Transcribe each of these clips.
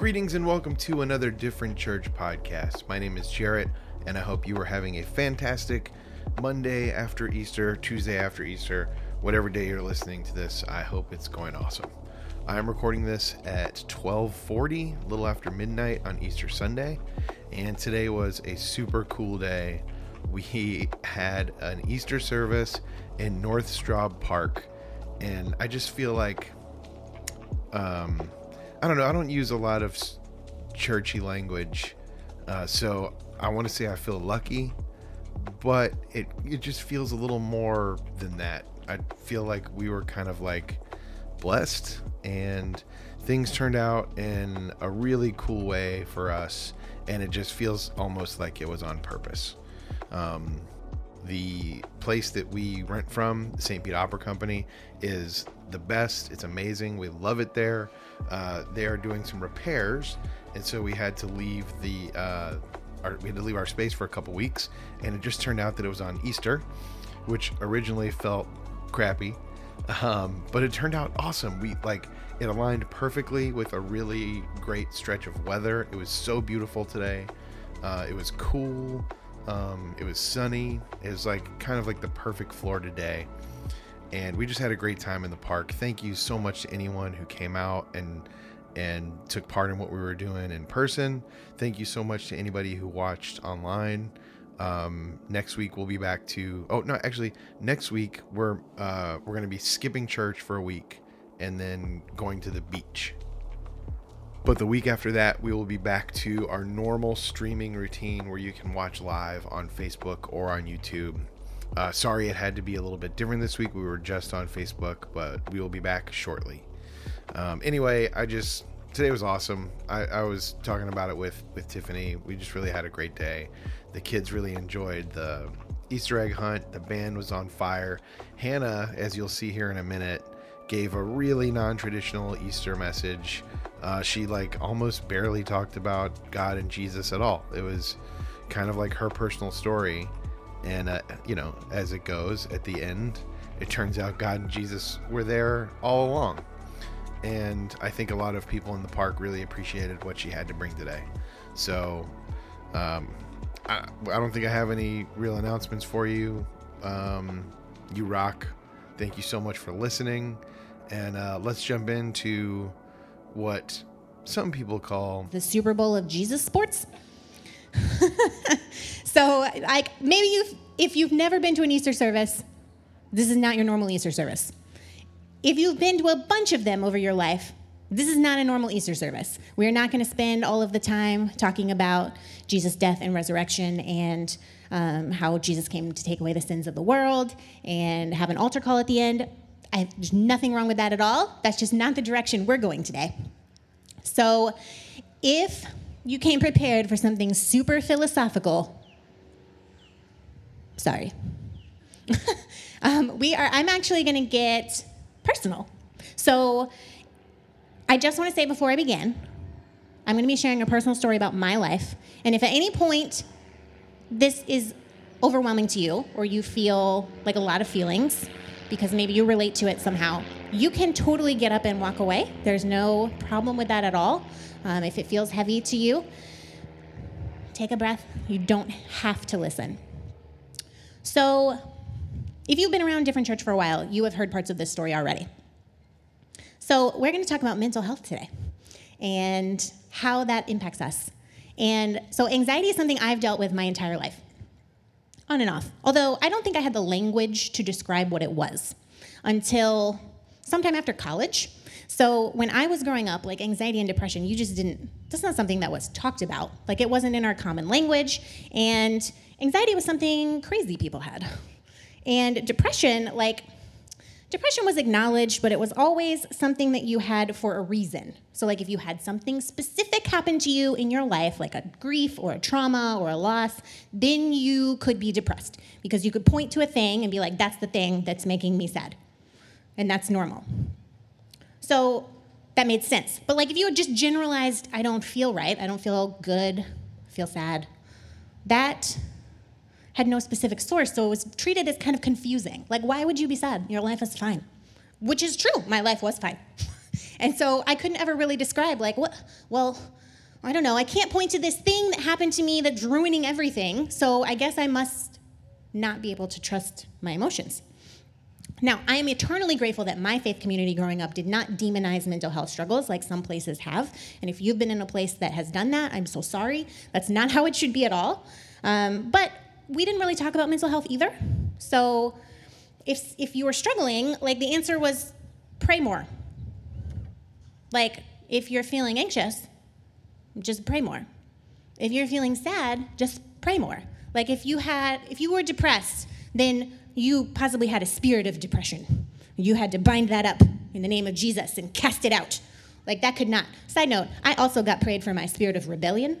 Greetings and welcome to another Different Church podcast. My name is Jarrett, and I hope you are having a fantastic Monday after Easter, Tuesday after Easter, whatever day you're listening to this. I hope it's going awesome. I am recording this at 12:40, a little after midnight on Easter Sunday, and today was a super cool day. We had an Easter service in North Straub Park, and I just feel like um, I don't know. I don't use a lot of churchy language, uh, so I want to say I feel lucky, but it it just feels a little more than that. I feel like we were kind of like blessed, and things turned out in a really cool way for us, and it just feels almost like it was on purpose. Um, the place that we rent from, St. Pete Opera Company, is the best. It's amazing. We love it there. Uh, they are doing some repairs, and so we had to leave the uh, our, we had to leave our space for a couple weeks, and it just turned out that it was on Easter, which originally felt crappy, um, but it turned out awesome. We like it aligned perfectly with a really great stretch of weather. It was so beautiful today. Uh, it was cool. Um, it was sunny. It was like kind of like the perfect Florida day and we just had a great time in the park. Thank you so much to anyone who came out and and took part in what we were doing in person. Thank you so much to anybody who watched online. Um, next week we'll be back to oh no actually next week we're uh, we're gonna be skipping church for a week and then going to the beach. But the week after that, we will be back to our normal streaming routine where you can watch live on Facebook or on YouTube uh, sorry it had to be a little bit different this week. We were just on Facebook, but we will be back shortly. Um, anyway, I just today was awesome. I, I, was talking about it with with Tiffany. We just really had a great day. The kids really enjoyed the Easter egg hunt. The band was on fire. Hannah, as you'll see here in a minute, gave a really non-traditional Easter message. Uh, she like almost barely talked about God and Jesus at all. It was kind of like her personal story and, uh, you know, as it goes at the end, it turns out God and Jesus were there all along. And I think a lot of people in the park really appreciated what she had to bring today. So, um, I, I, don't think I have any real announcements for you. Um, you rock. Thank you so much for listening. And uh, let's jump into what some people call the Super Bowl of Jesus sports. so, like, maybe you, if you've never been to an Easter service, this is not your normal Easter service. If you've been to a bunch of them over your life, this is not a normal Easter service. We're not going to spend all of the time talking about Jesus' death and resurrection and um, how Jesus came to take away the sins of the world and have an altar call at the end. I, there's nothing wrong with that at all. That's just not the direction we're going today. So, if you came prepared for something super philosophical, sorry. um, we are. I'm actually going to get personal. So, I just want to say before I begin, I'm going to be sharing a personal story about my life. And if at any point this is overwhelming to you, or you feel like a lot of feelings, because maybe you relate to it somehow, you can totally get up and walk away. There's no problem with that at all. Um, if it feels heavy to you, take a breath. You don't have to listen. So, if you've been around different church for a while, you have heard parts of this story already. So, we're going to talk about mental health today and how that impacts us. And so, anxiety is something I've dealt with my entire life, on and off. Although I don't think I had the language to describe what it was until sometime after college. So when I was growing up, like anxiety and depression, you just didn't, that's not something that was talked about. Like it wasn't in our common language. And anxiety was something crazy people had. And depression, like, depression was acknowledged, but it was always something that you had for a reason. So, like, if you had something specific happen to you in your life, like a grief or a trauma or a loss, then you could be depressed because you could point to a thing and be like, that's the thing that's making me sad. And that's normal. So that made sense. But like if you had just generalized, I don't feel right, I don't feel good, I feel sad, that had no specific source. So it was treated as kind of confusing. Like, why would you be sad? Your life is fine. Which is true. My life was fine. And so I couldn't ever really describe, like, what, well, I don't know. I can't point to this thing that happened to me that's ruining everything. So I guess I must not be able to trust my emotions. Now, I am eternally grateful that my faith community growing up did not demonize mental health struggles like some places have. And if you've been in a place that has done that, I'm so sorry. That's not how it should be at all. Um, but we didn't really talk about mental health either. So if, if you were struggling, like the answer was pray more. Like if you're feeling anxious, just pray more. If you're feeling sad, just pray more. Like if you had if you were depressed, then you possibly had a spirit of depression. You had to bind that up in the name of Jesus and cast it out. Like that could not. Side note, I also got prayed for my spirit of rebellion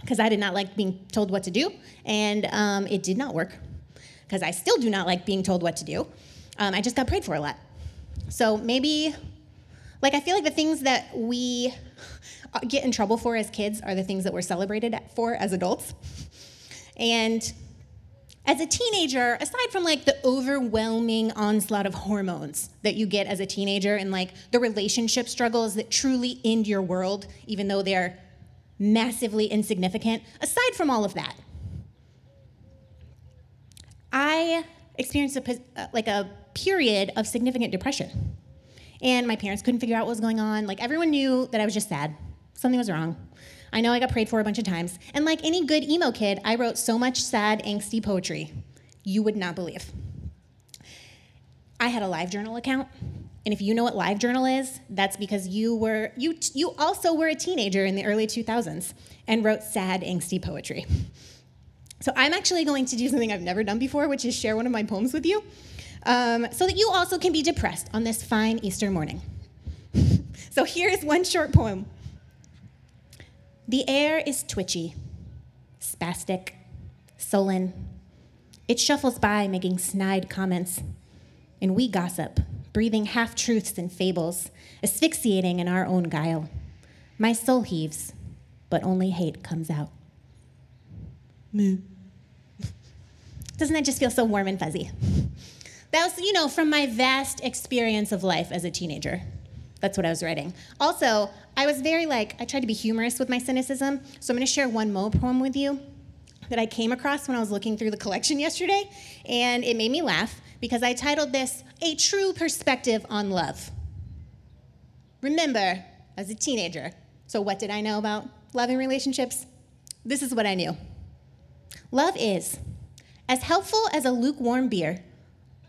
because I did not like being told what to do, and um, it did not work because I still do not like being told what to do. Um, I just got prayed for a lot. So maybe, like, I feel like the things that we get in trouble for as kids are the things that we're celebrated for as adults. And as a teenager, aside from like the overwhelming onslaught of hormones that you get as a teenager and like the relationship struggles that truly end your world, even though they're massively insignificant, aside from all of that, I experienced a, uh, like a period of significant depression. And my parents couldn't figure out what was going on. Like everyone knew that I was just sad. Something was wrong. I know I got prayed for a bunch of times. And like any good emo kid, I wrote so much sad, angsty poetry. You would not believe. I had a live journal account. And if you know what live journal is, that's because you were you you also were a teenager in the early 2000s and wrote sad, angsty poetry. So I'm actually going to do something I've never done before, which is share one of my poems with you, um, so that you also can be depressed on this fine Easter morning. so here's one short poem. The air is twitchy, spastic, sullen. It shuffles by, making snide comments, and we gossip, breathing half truths and fables, asphyxiating in our own guile. My soul heaves, but only hate comes out. Moo. Doesn't that just feel so warm and fuzzy? That was, you know, from my vast experience of life as a teenager. That's what I was writing. Also, I was very like, I tried to be humorous with my cynicism. So I'm to share one Mo poem with you that I came across when I was looking through the collection yesterday. And it made me laugh because I titled this A True Perspective on Love. Remember, as a teenager, so what did I know about loving relationships? This is what I knew. Love is as helpful as a lukewarm beer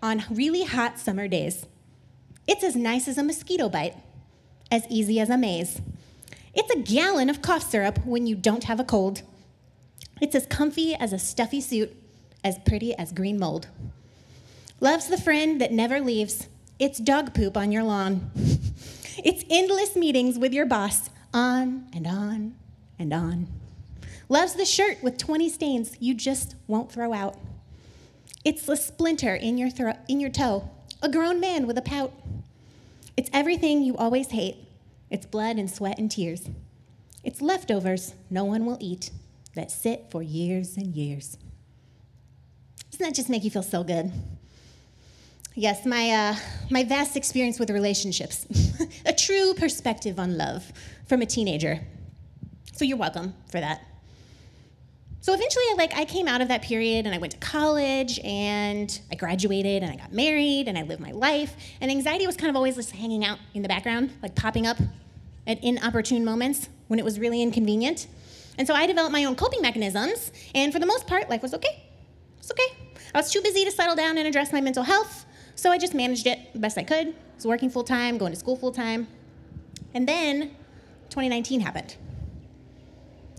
on really hot summer days. It's as nice as a mosquito bite, as easy as a maze. It's a gallon of cough syrup when you don't have a cold. It's as comfy as a stuffy suit, as pretty as green mold. Love's the friend that never leaves. It's dog poop on your lawn. It's endless meetings with your boss, on and on and on. Love's the shirt with 20 stains you just won't throw out. It's the splinter in your, thro- in your toe, a grown man with a pout. It's everything you always hate. It's blood and sweat and tears. It's leftovers no one will eat that sit for years and years. Doesn't that just make you feel so good? Yes, my, uh, my vast experience with relationships, a true perspective on love from a teenager. So you're welcome for that. So eventually, like, I came out of that period and I went to college and I graduated and I got married and I lived my life. And anxiety was kind of always just hanging out in the background, like popping up at inopportune moments when it was really inconvenient. And so I developed my own coping mechanisms. And for the most part, life was okay. It's okay. I was too busy to settle down and address my mental health. So I just managed it the best I could. I was working full time, going to school full time. And then 2019 happened.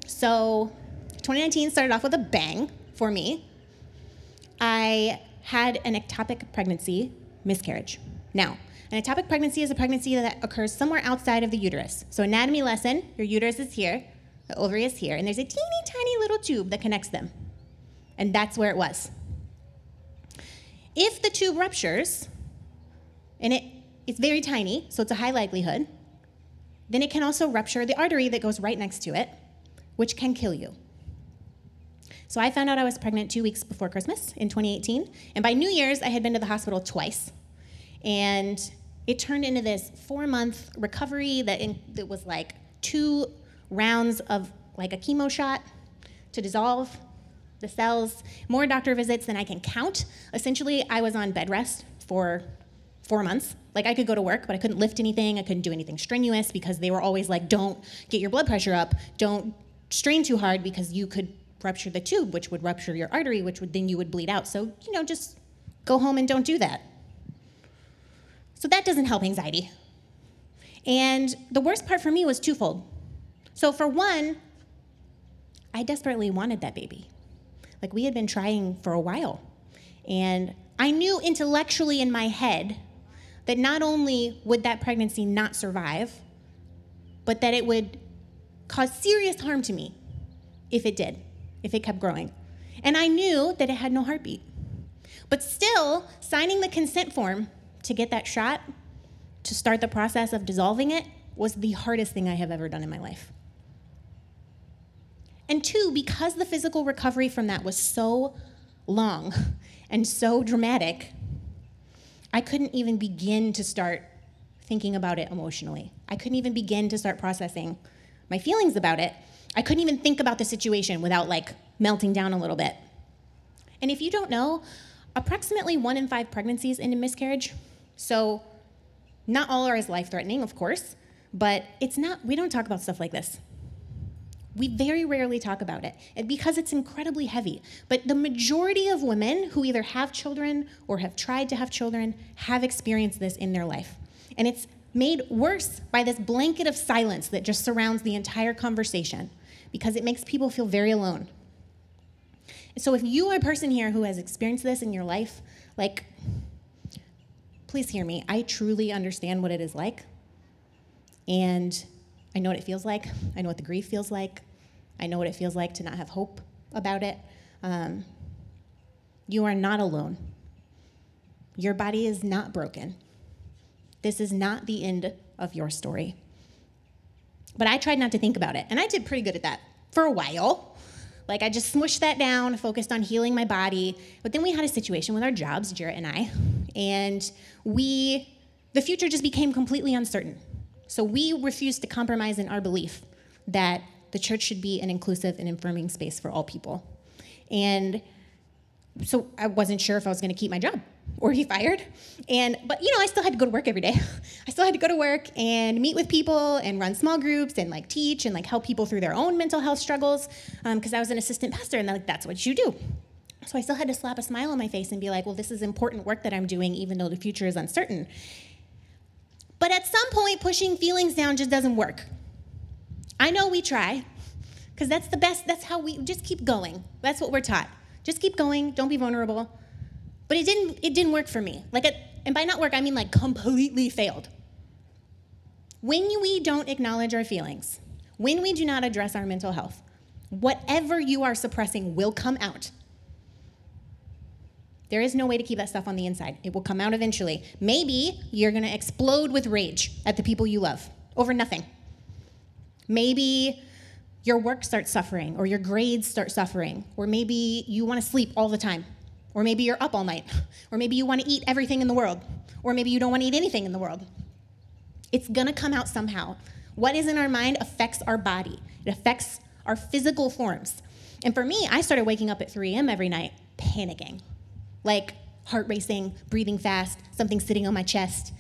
So 2019 started off with a bang for me. I had an ectopic pregnancy miscarriage. Now, an ectopic pregnancy is a pregnancy that occurs somewhere outside of the uterus. So, anatomy lesson your uterus is here, the ovary is here, and there's a teeny tiny little tube that connects them. And that's where it was. If the tube ruptures, and it, it's very tiny, so it's a high likelihood, then it can also rupture the artery that goes right next to it, which can kill you. So I found out I was pregnant two weeks before Christmas in 2018. And by New Year's, I had been to the hospital twice. And it turned into this four month recovery that, in, that was like two rounds of like a chemo shot to dissolve the cells, more doctor visits than I can count. Essentially, I was on bed rest for four months. Like I could go to work, but I couldn't lift anything. I couldn't do anything strenuous because they were always like, don't get your blood pressure up. Don't strain too hard because you could rupture the tube, which would rupture your artery, which would then you would bleed out. So, you know, just go home and don't do that. So that doesn't help anxiety. And the worst part for me was twofold. So, for one, I desperately wanted that baby. Like we had been trying for a while. And I knew intellectually in my head that not only would that pregnancy not survive, but that it would cause serious harm to me if it did, if it kept growing. And I knew that it had no heartbeat. But still, signing the consent form to get that shot, to start the process of dissolving it, was the hardest thing I have ever done in my life. And two, because the physical recovery from that was so long and so dramatic, I couldn't even begin to start thinking about it emotionally. I couldn't even begin to start processing my feelings about it. I couldn't even think about the situation without like melting down a little bit. And if you don't know, approximately one in five pregnancies end in miscarriage. So, not all are as life threatening, of course, but it's not, we don't talk about stuff like this. We very rarely talk about it because it's incredibly heavy. But the majority of women who either have children or have tried to have children have experienced this in their life. And it's made worse by this blanket of silence that just surrounds the entire conversation because it makes people feel very alone. So if you are a person here who has experienced this in your life, like, please hear me. I truly understand what it is like. And I know what it feels like. I know what the grief feels like. I know what it feels like to not have hope about it. Um, you are not alone. Your body is not broken. This is not the end of your story. But I tried not to think about it, and I did pretty good at that for a while. Like I just smushed that down, focused on healing my body. But then we had a situation with our jobs, Jarrett and I, and we, the future just became completely uncertain. So we refuse to compromise in our belief that the church should be an inclusive and affirming space for all people. And so I wasn't sure if I was going to keep my job or be fired. And but you know, I still had to go to work every day. I still had to go to work and meet with people and run small groups and like teach and like help people through their own mental health struggles because um, I was an assistant pastor and like that's what you do. So I still had to slap a smile on my face and be like, well, this is important work that I'm doing, even though the future is uncertain. But at some point, pushing feelings down just doesn't work. I know we try, because that's the best, that's how we just keep going. That's what we're taught. Just keep going, don't be vulnerable. But it didn't, it didn't work for me. Like, it, and by not work, I mean like completely failed. When we don't acknowledge our feelings, when we do not address our mental health, whatever you are suppressing will come out. There is no way to keep that stuff on the inside. It will come out eventually. Maybe you're going to explode with rage at the people you love over nothing. Maybe your work starts suffering, or your grades start suffering, or maybe you want to sleep all the time, or maybe you're up all night, or maybe you want to eat everything in the world, or maybe you don't want to eat anything in the world. It's going to come out somehow. What is in our mind affects our body, it affects our physical forms. And for me, I started waking up at 3 a.m. every night panicking like heart racing, breathing fast, something sitting on my chest.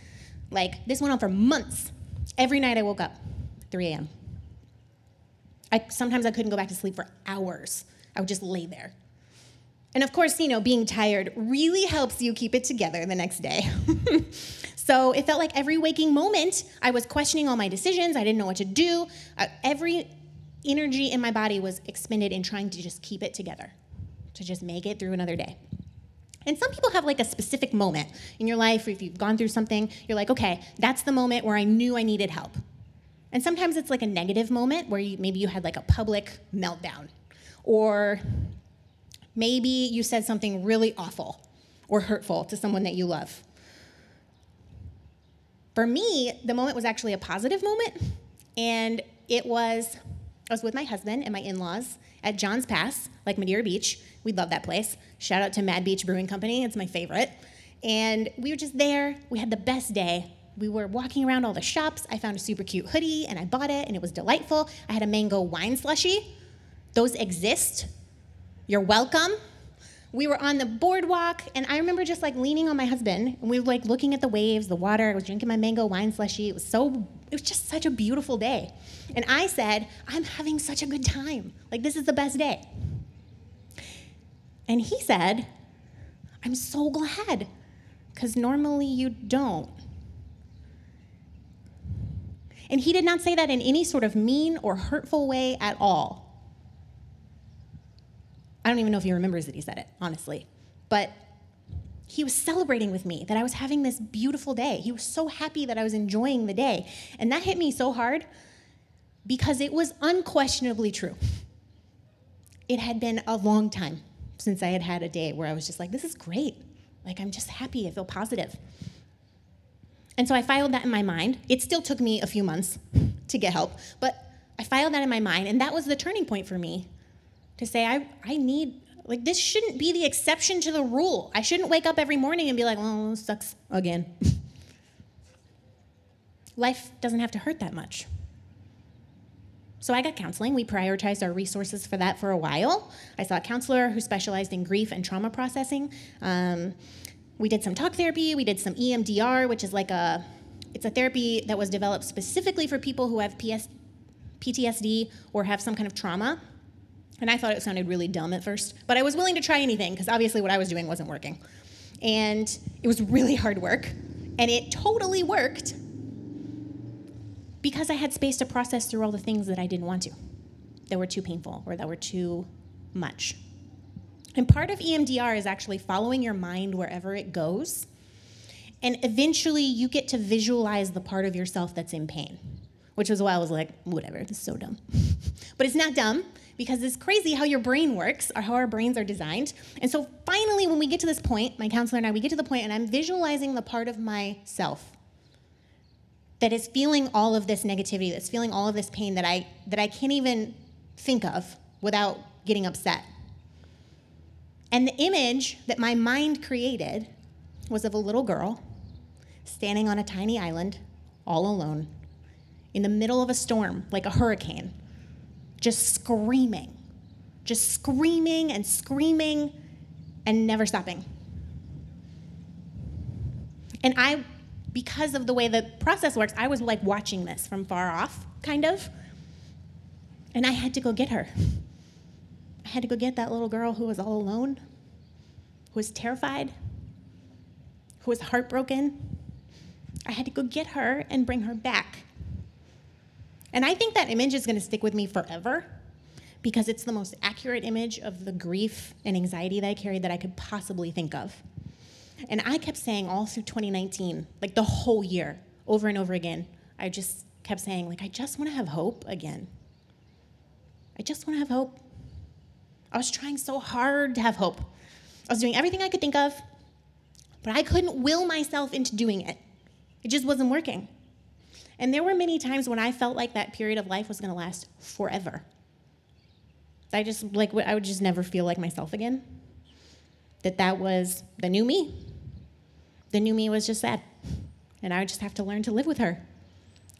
Like this went on for months. Every night I woke up, 3 a.m. I, sometimes I couldn't go back to sleep for hours. I would just lay there. And of course, you know, being tired really helps you keep it together the next day. so it felt like every waking moment, I was questioning all my decisions. I didn't know what to do. Uh, every energy in my body was expended in trying to just keep it together, to just make it through another day. And some people have like a specific moment in your life, or if you've gone through something, you're like, okay, that's the moment where I knew I needed help. And sometimes it's like a negative moment where you, maybe you had like a public meltdown, or maybe you said something really awful or hurtful to someone that you love. For me, the moment was actually a positive moment, and it was I was with my husband and my in laws at John's Pass, like Madeira Beach. We love that place. Shout out to Mad Beach Brewing Company, it's my favorite. And we were just there. We had the best day. we were walking around all the shops. I found a super cute hoodie and I bought it and it was delightful. I had a mango wine slushy. Those exist. You're welcome. We were on the boardwalk and I remember just like leaning on my husband and we were like looking at the waves, the water. I was drinking my mango wine slushy. It was so it was just such a beautiful day. And I said, "I'm having such a good time. Like this is the best day." And he said, "I'm so glad cuz normally you don't." And he did not say that in any sort of mean or hurtful way at all. I don't even know if he remembers that he said it, honestly. But he was celebrating with me that I was having this beautiful day. He was so happy that I was enjoying the day. And that hit me so hard because it was unquestionably true. It had been a long time since I had had a day where I was just like, this is great. Like, I'm just happy. I feel positive. And so I filed that in my mind. It still took me a few months to get help, but I filed that in my mind, and that was the turning point for me to say, I, I need, like, this shouldn't be the exception to the rule. I shouldn't wake up every morning and be like, oh, sucks again. Life doesn't have to hurt that much. So I got counseling. We prioritized our resources for that for a while. I saw a counselor who specialized in grief and trauma processing. Um, we did some talk therapy, we did some EMDR, which is like a it's a therapy that was developed specifically for people who have PS, PTSD or have some kind of trauma. And I thought it sounded really dumb at first, but I was willing to try anything because obviously what I was doing wasn't working. And it was really hard work, and it totally worked because I had space to process through all the things that I didn't want to, that were too painful or that were too much. And part of EMDR is actually following your mind wherever it goes. And eventually you get to visualize the part of yourself that's in pain, which is why I was like, whatever, this is so dumb. but it's not dumb because it's crazy how your brain works or how our brains are designed. And so finally, when we get to this point, my counselor and I, we get to the point and I'm visualizing the part of myself that is feeling all of this negativity, that's feeling all of this pain that I that I can't even think of without getting upset. And the image that my mind created was of a little girl standing on a tiny island, all alone, in the middle of a storm, like a hurricane, just screaming, just screaming and screaming and never stopping. And I, because of the way the process works, I was like watching this from far off, kind of. And I had to go get her. I had to go get that little girl who was all alone, who was terrified, who was heartbroken. I had to go get her and bring her back. And I think that image is going to stick with me forever because it's the most accurate image of the grief and anxiety that I carried that I could possibly think of. And I kept saying all through 2019, like the whole year, over and over again, I just kept saying, like, I just want to have hope again. I just want to have hope. I was trying so hard to have hope. I was doing everything I could think of, but I couldn't will myself into doing it. It just wasn't working. And there were many times when I felt like that period of life was going to last forever. I just like I would just never feel like myself again. That that was the new me. The new me was just sad. And I would just have to learn to live with her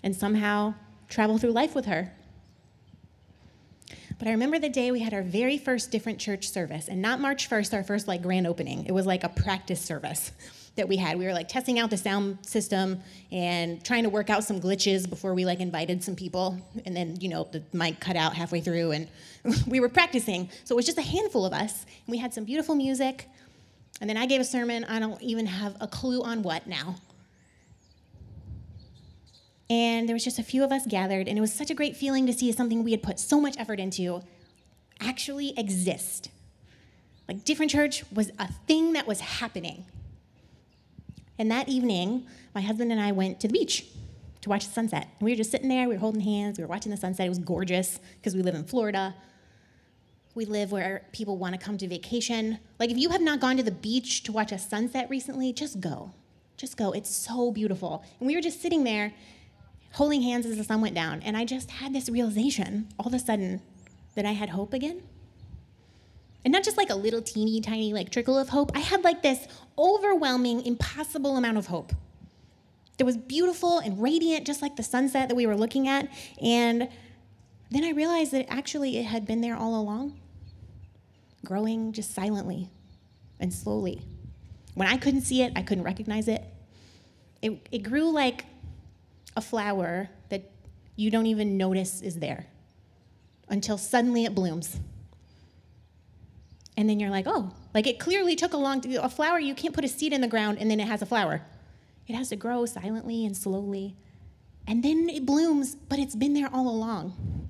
and somehow travel through life with her but I remember the day we had our very first different church service, and not March 1st, our first like grand opening. It was like a practice service that we had. We were like testing out the sound system and trying to work out some glitches before we like invited some people. And then, you know, the mic cut out halfway through and we were practicing. So it was just a handful of us. And we had some beautiful music. And then I gave a sermon. I don't even have a clue on what now. And there was just a few of us gathered, and it was such a great feeling to see something we had put so much effort into actually exist. Like different church was a thing that was happening. And that evening, my husband and I went to the beach to watch the sunset. And we were just sitting there, we were holding hands, we were watching the sunset. It was gorgeous because we live in Florida. We live where people want to come to vacation. Like, if you have not gone to the beach to watch a sunset recently, just go. Just go. It's so beautiful. And we were just sitting there, holding hands as the sun went down. And I just had this realization all of a sudden that I had hope again. And not just like a little teeny tiny like trickle of hope. I had like this overwhelming, impossible amount of hope. that was beautiful and radiant, just like the sunset that we were looking at. And then I realized that actually it had been there all along, growing just silently and slowly. When I couldn't see it, I couldn't recognize it. It, it grew like a flower that you don't even notice is there until suddenly it blooms. And then you're like, oh, like it clearly took a long a flower, you can't put a seed in the ground and then it has a flower. It has to grow silently and slowly. And then it blooms, but it's been there all along.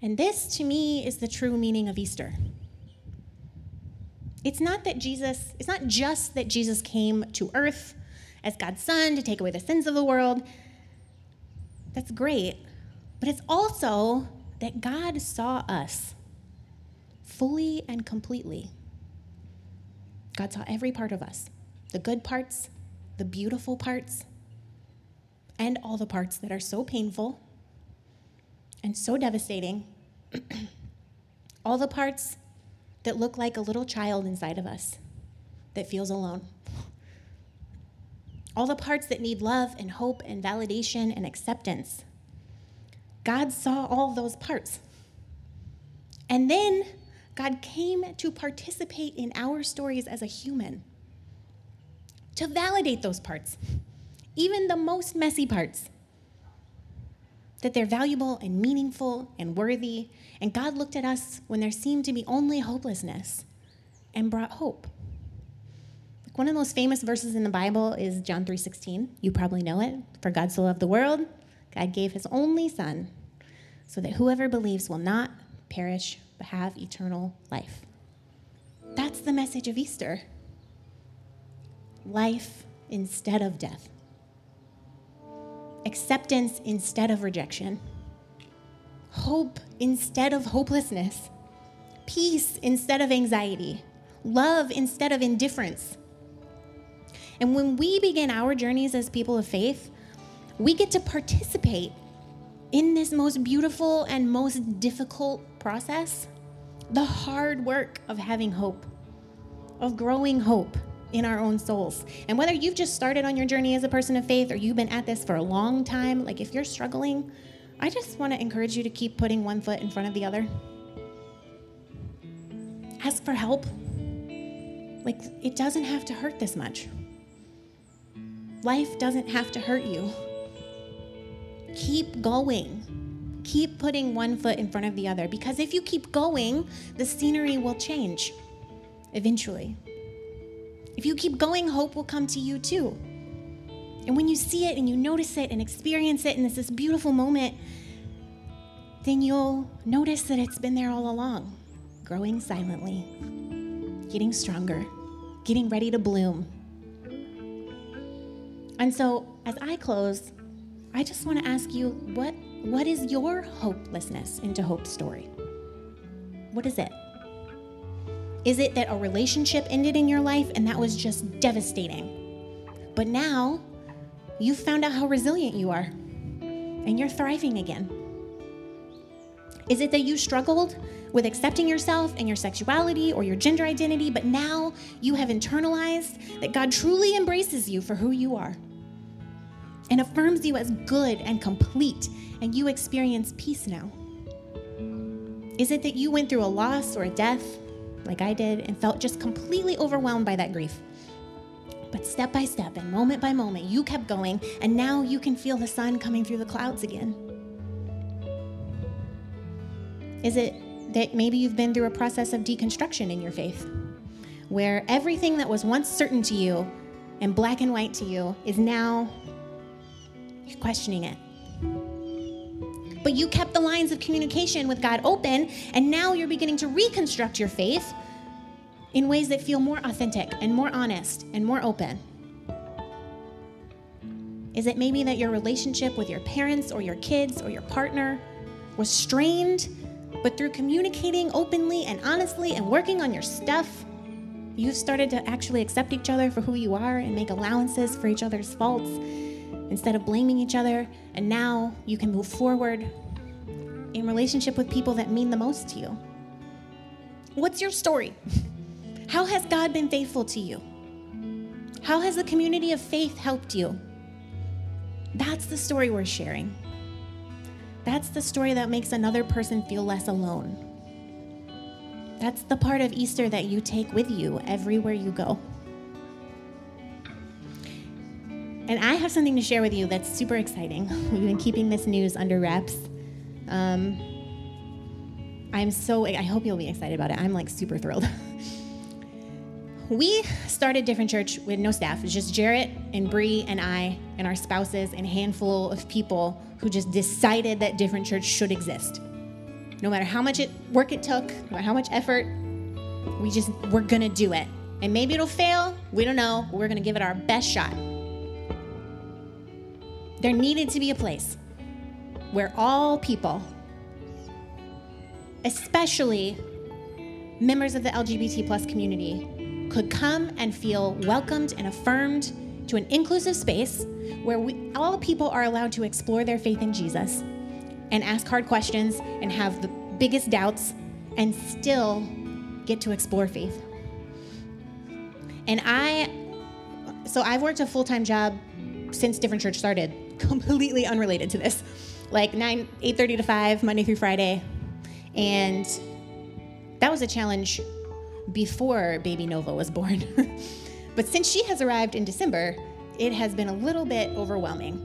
And this to me is the true meaning of Easter. It's not that Jesus, it's not just that Jesus came to earth as God's son to take away the sins of the world. That's great. But it's also that God saw us fully and completely. God saw every part of us the good parts, the beautiful parts, and all the parts that are so painful and so devastating. all the parts that look like a little child inside of us that feels alone. All the parts that need love and hope and validation and acceptance. God saw all those parts. And then God came to participate in our stories as a human, to validate those parts, even the most messy parts, that they're valuable and meaningful and worthy. And God looked at us when there seemed to be only hopelessness and brought hope. One of the most famous verses in the Bible is John 3:16. You probably know it. For God so loved the world, God gave his only son so that whoever believes will not perish have eternal life. That's the message of Easter. Life instead of death acceptance instead of rejection, hope instead of hopelessness, peace instead of anxiety, love instead of indifference. And when we begin our journeys as people of faith, we get to participate in this most beautiful and most difficult process the hard work of having hope, of growing hope in our own souls. And whether you've just started on your journey as a person of faith or you've been at this for a long time, like if you're struggling, I just want to encourage you to keep putting one foot in front of the other. Ask for help. Like, it doesn't have to hurt this much. Life doesn't have to hurt you. Keep going. Keep putting one foot in front of the other because if you keep going, the scenery will change eventually. If you keep going, hope will come to you too. And when you see it and you notice it and experience it, and it's this beautiful moment, then you'll notice that it's been there all along, growing silently, getting stronger, getting ready to bloom. And so, as I close, I just want to ask you what, what is your hopelessness into hope story? What is it? Is it that a relationship ended in your life and that was just devastating? But now you've found out how resilient you are and you're thriving again. Is it that you struggled with accepting yourself and your sexuality or your gender identity, but now you have internalized that God truly embraces you for who you are and affirms you as good and complete, and you experience peace now? Is it that you went through a loss or a death like I did and felt just completely overwhelmed by that grief. But step by step and moment by moment, you kept going, and now you can feel the sun coming through the clouds again. Is it that maybe you've been through a process of deconstruction in your faith, where everything that was once certain to you and black and white to you is now questioning it? But you kept the lines of communication with God open, and now you're beginning to reconstruct your faith in ways that feel more authentic and more honest and more open. Is it maybe that your relationship with your parents or your kids or your partner was strained, but through communicating openly and honestly and working on your stuff, you've started to actually accept each other for who you are and make allowances for each other's faults instead of blaming each other. And now you can move forward in relationship with people that mean the most to you. What's your story? How has God been faithful to you? How has the community of faith helped you? That's the story we're sharing. That's the story that makes another person feel less alone. That's the part of Easter that you take with you everywhere you go. And I have something to share with you that's super exciting. We've been keeping this news under wraps. Um, I'm so, I hope you'll be excited about it. I'm like super thrilled. we started Different Church with no staff. It's just Jarrett and Bree and I and our spouses and a handful of people who just decided that Different Church should exist. No matter how much it, work it took, no how much effort, we just, we're gonna do it. And maybe it'll fail, we don't know, we're gonna give it our best shot. There needed to be a place where all people, especially members of the LGBT plus community, could come and feel welcomed and affirmed to an inclusive space where we, all people are allowed to explore their faith in Jesus and ask hard questions and have the biggest doubts and still get to explore faith. And I, so I've worked a full time job since Different Church started, completely unrelated to this, like 9, 8.30 to 5, Monday through Friday. And that was a challenge before baby Nova was born. but since she has arrived in December, it has been a little bit overwhelming.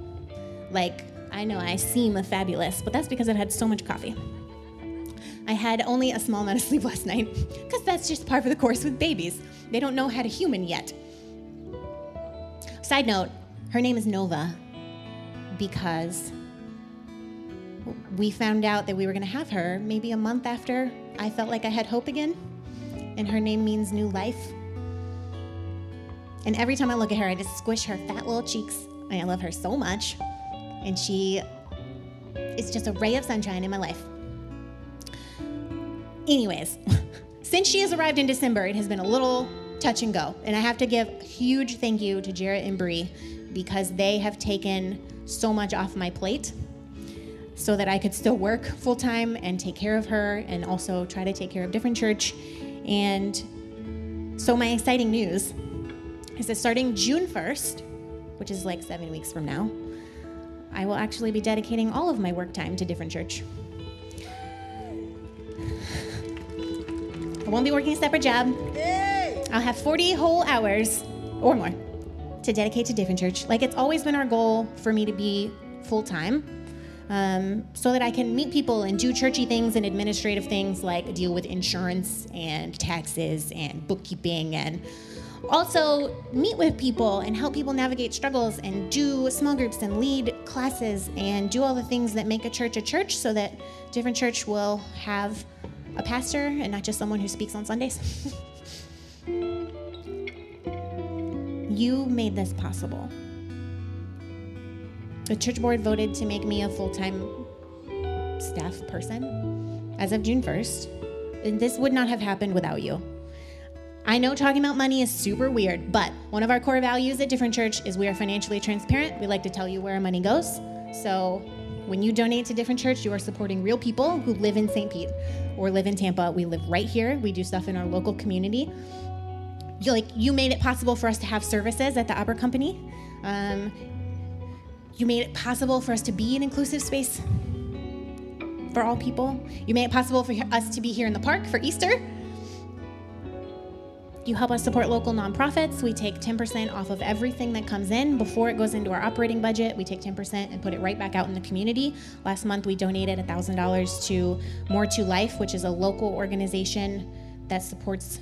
Like, I know I seem fabulous, but that's because I've had so much coffee. I had only a small amount of sleep last night, because that's just par for the course with babies. They don't know how to human yet. Side note, her name is Nova because we found out that we were going to have her maybe a month after I felt like I had hope again. And her name means new life. And every time I look at her, I just squish her fat little cheeks. And I love her so much. And she is just a ray of sunshine in my life. Anyways, since she has arrived in December, it has been a little touch and go. And I have to give a huge thank you to Jarrett and Bree because they have taken so much off my plate so that I could still work full time and take care of her and also try to take care of different church. And so my exciting news is that starting June 1st, which is like seven weeks from now, I will actually be dedicating all of my work time to different church. I won't be working a separate job. I'll have 40 whole hours or more to dedicate to different church. Like it's always been our goal for me to be full time. Um, so that I can meet people and do churchy things and administrative things like deal with insurance and taxes and bookkeeping and also meet with people and help people navigate struggles and do small groups and lead classes and do all the things that make a church a church so that different church will have a pastor and not just someone who speaks on Sundays. you made this possible. The church board voted to make me a full time staff person as of June 1st. And this would not have happened without you. I know talking about money is super weird, but one of our core values at Different Church is we are financially transparent. We like to tell you where our money goes. So when you donate to Different Church, you are supporting real people who live in St. Pete or live in Tampa. We live right here. We do stuff in our local community. Like you made it possible for us to have services at the Opera Company. Um, you made it possible for us to be an inclusive space for all people. You made it possible for us to be here in the park for Easter. You help us support local nonprofits. We take 10% off of everything that comes in before it goes into our operating budget. We take 10% and put it right back out in the community. Last month, we donated $1,000 to More Too Life, which is a local organization that supports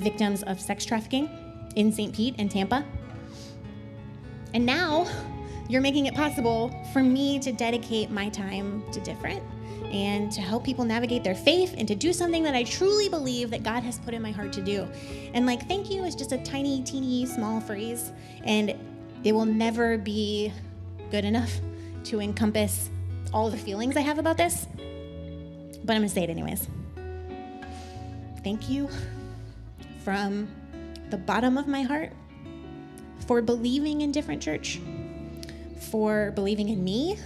victims of sex trafficking in St. Pete and Tampa. And now, you're making it possible for me to dedicate my time to different and to help people navigate their faith and to do something that I truly believe that God has put in my heart to do. And like, thank you is just a tiny, teeny, small phrase, and it will never be good enough to encompass all the feelings I have about this. But I'm gonna say it anyways. Thank you from the bottom of my heart for believing in different church, for believing in me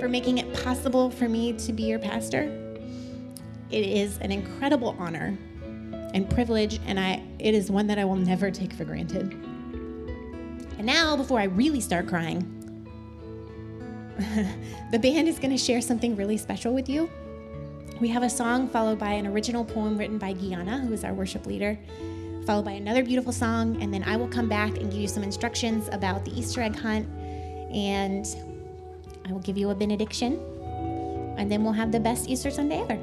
for making it possible for me to be your pastor. It is an incredible honor and privilege, and I, it is one that I will never take for granted. And now, before I really start crying, the band is going to share something really special with you. We have a song followed by an original poem written by Gianna, who is our worship leader, followed by another beautiful song, and then I will come back and give you some instructions about the Easter egg hunt, and I will give you a benediction, and then we'll have the best Easter Sunday ever.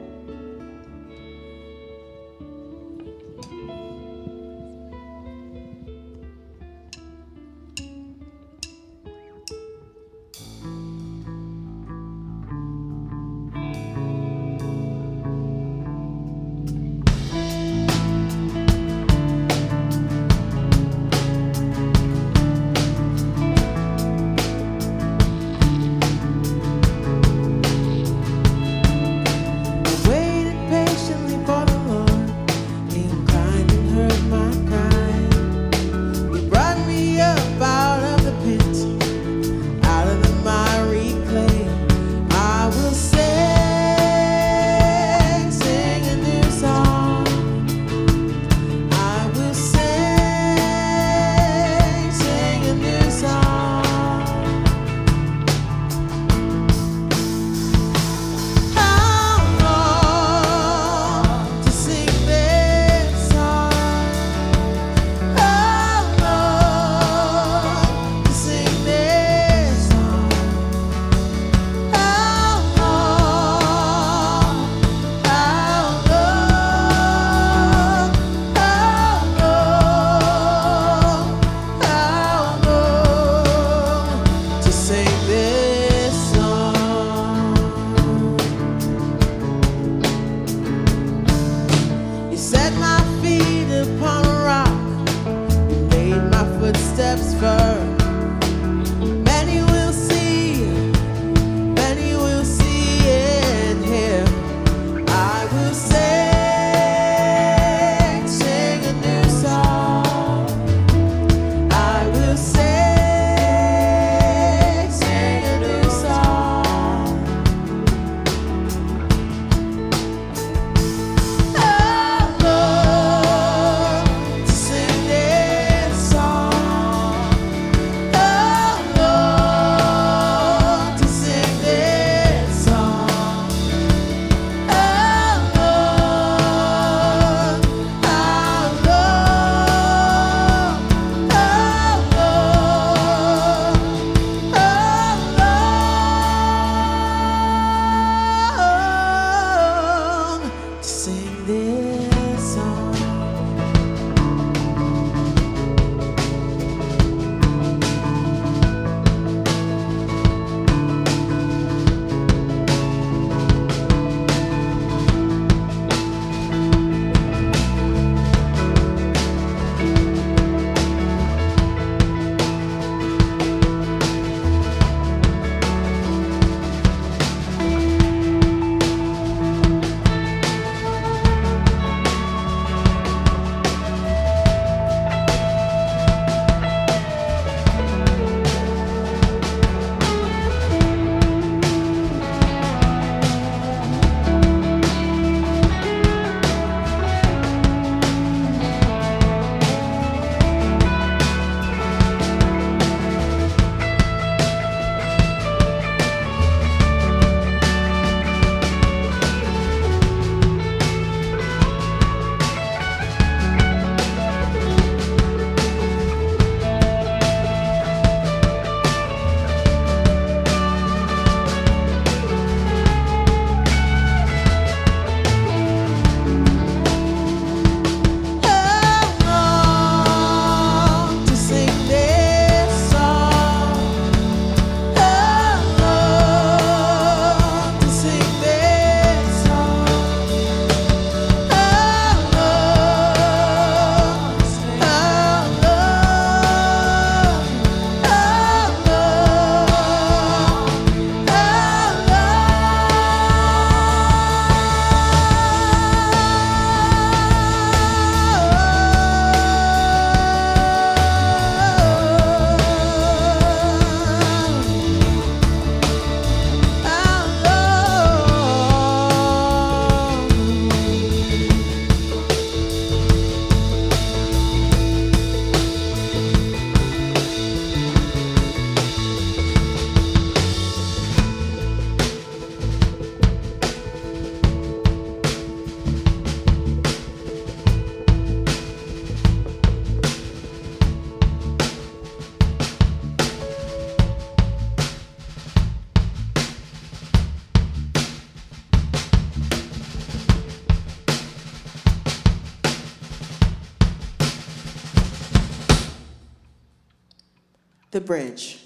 Bridge.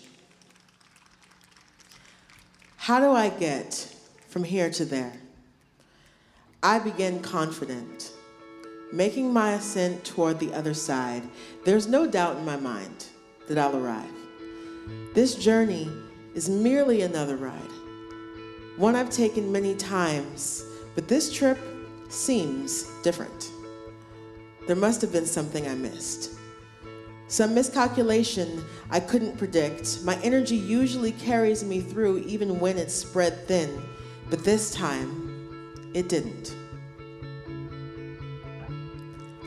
How do I get from here to there? I begin confident, making my ascent toward the other side. There's no doubt in my mind that I'll arrive. This journey is merely another ride, one I've taken many times, but this trip seems different. There must have been something I missed. Some miscalculation I couldn't predict. My energy usually carries me through even when it's spread thin, but this time it didn't.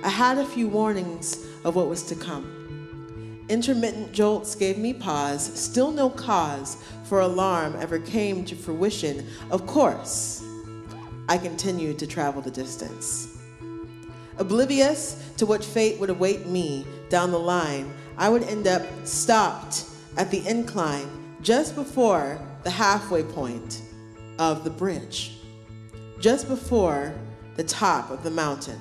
I had a few warnings of what was to come. Intermittent jolts gave me pause, still no cause for alarm ever came to fruition. Of course, I continued to travel the distance. Oblivious to what fate would await me down the line, I would end up stopped at the incline just before the halfway point of the bridge, just before the top of the mountain.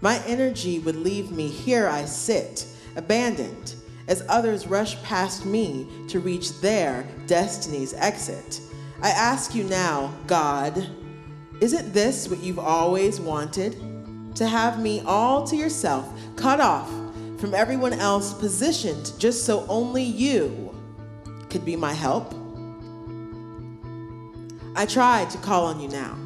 My energy would leave me here I sit, abandoned, as others rush past me to reach their destiny's exit. I ask you now, God, isn't this what you've always wanted? To have me all to yourself, cut off from everyone else, positioned just so only you could be my help? I tried to call on you now,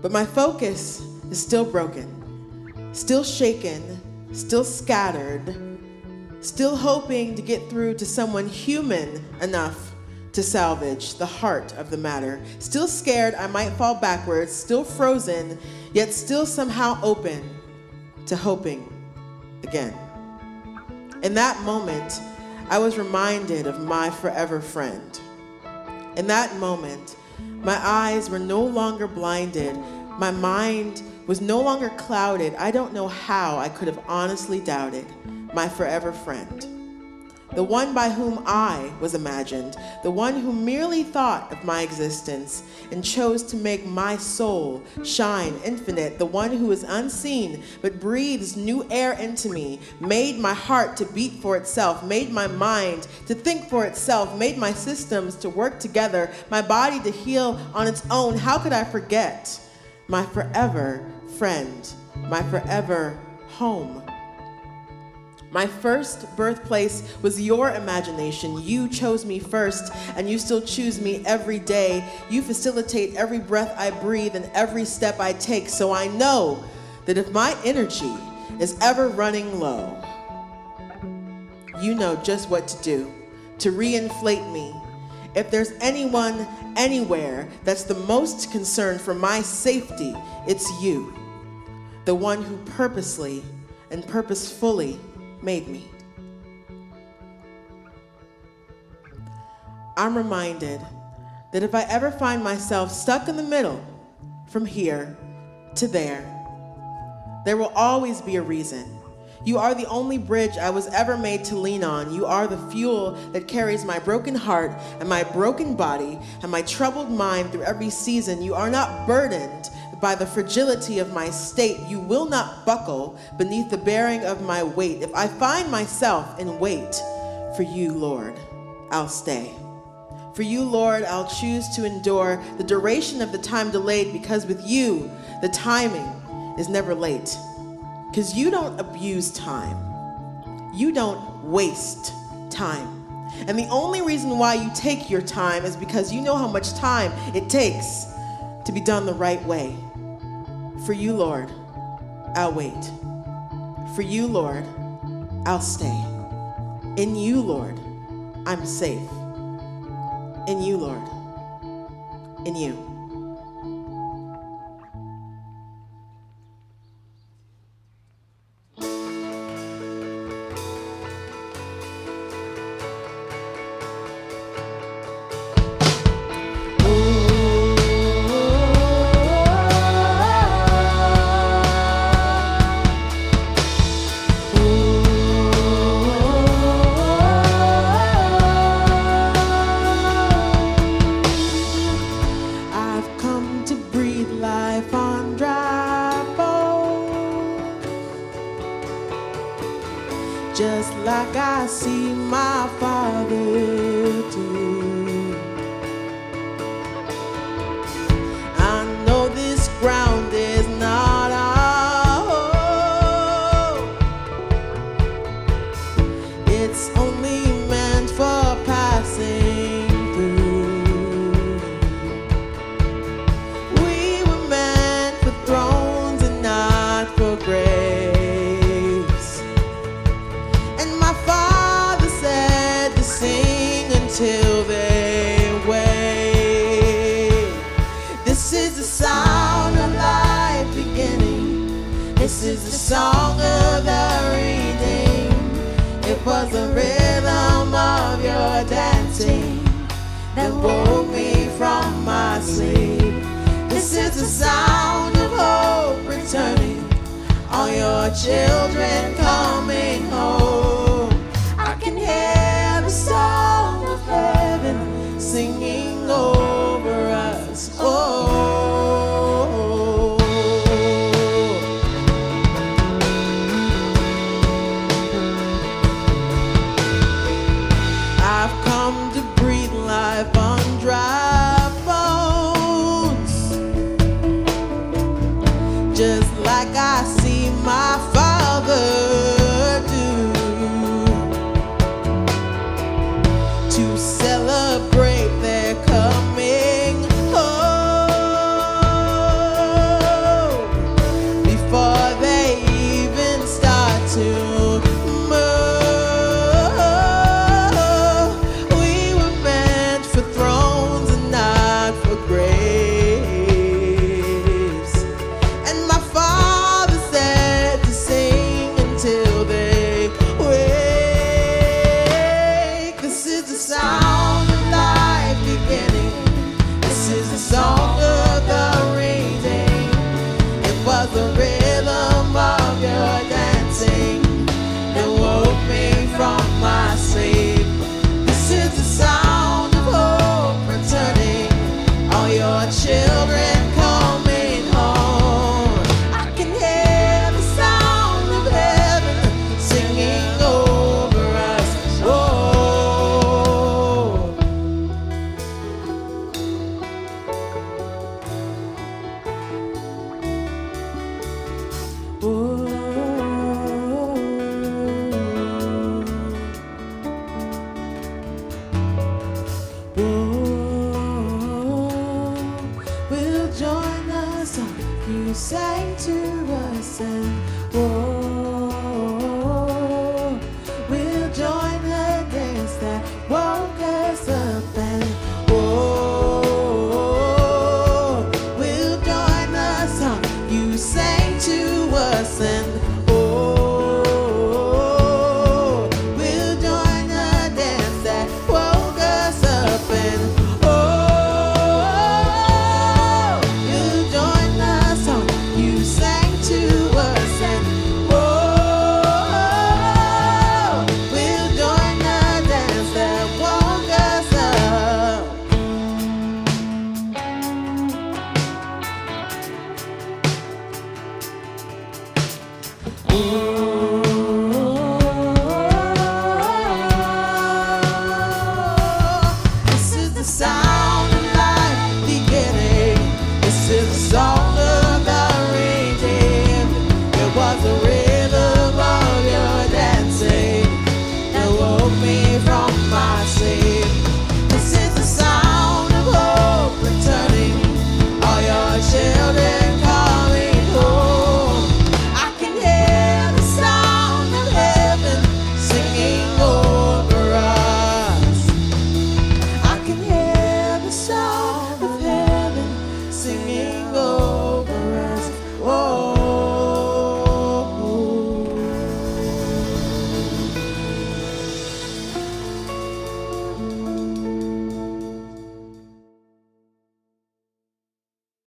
but my focus is still broken, still shaken, still scattered, still hoping to get through to someone human enough to salvage the heart of the matter. Still scared I might fall backwards, still frozen, yet still somehow open to hoping again. In that moment, I was reminded of my forever friend. In that moment, my eyes were no longer blinded. My mind was no longer clouded. I don't know how I could have honestly doubted my forever friend the one by whom I was imagined, the one who merely thought of my existence and chose to make my soul shine infinite, the one who is unseen but breathes new air into me, made my heart to beat for itself, made my mind to think for itself, made my systems to work together, my body to heal on its own. How could I forget my forever friend, my forever home? My first birthplace was your imagination. You chose me first, and you still choose me every day. You facilitate every breath I breathe and every step I take. So I know that if my energy is ever running low, you know just what to do to reinflate me. If there's anyone anywhere that's the most concerned for my safety, it's you, the one who purposely and purposefully made me. I'm reminded that if I ever find myself stuck in the middle from here to there, there will always be a reason. You are the only bridge I was ever made to lean on. You are the fuel that carries my broken heart and my broken body and my troubled mind through every season. You are not burdened by the fragility of my state, you will not buckle beneath the bearing of my weight. If I find myself in wait for you, Lord, I'll stay. For you, Lord, I'll choose to endure the duration of the time delayed because with you, the timing is never late. Because you don't abuse time, you don't waste time. And the only reason why you take your time is because you know how much time it takes to be done the right way. For you, Lord, I'll wait. For you, Lord, I'll stay. In you, Lord, I'm safe. In you, Lord. In you. woke me from my sleep. This is the sound of hope returning. All your children coming home.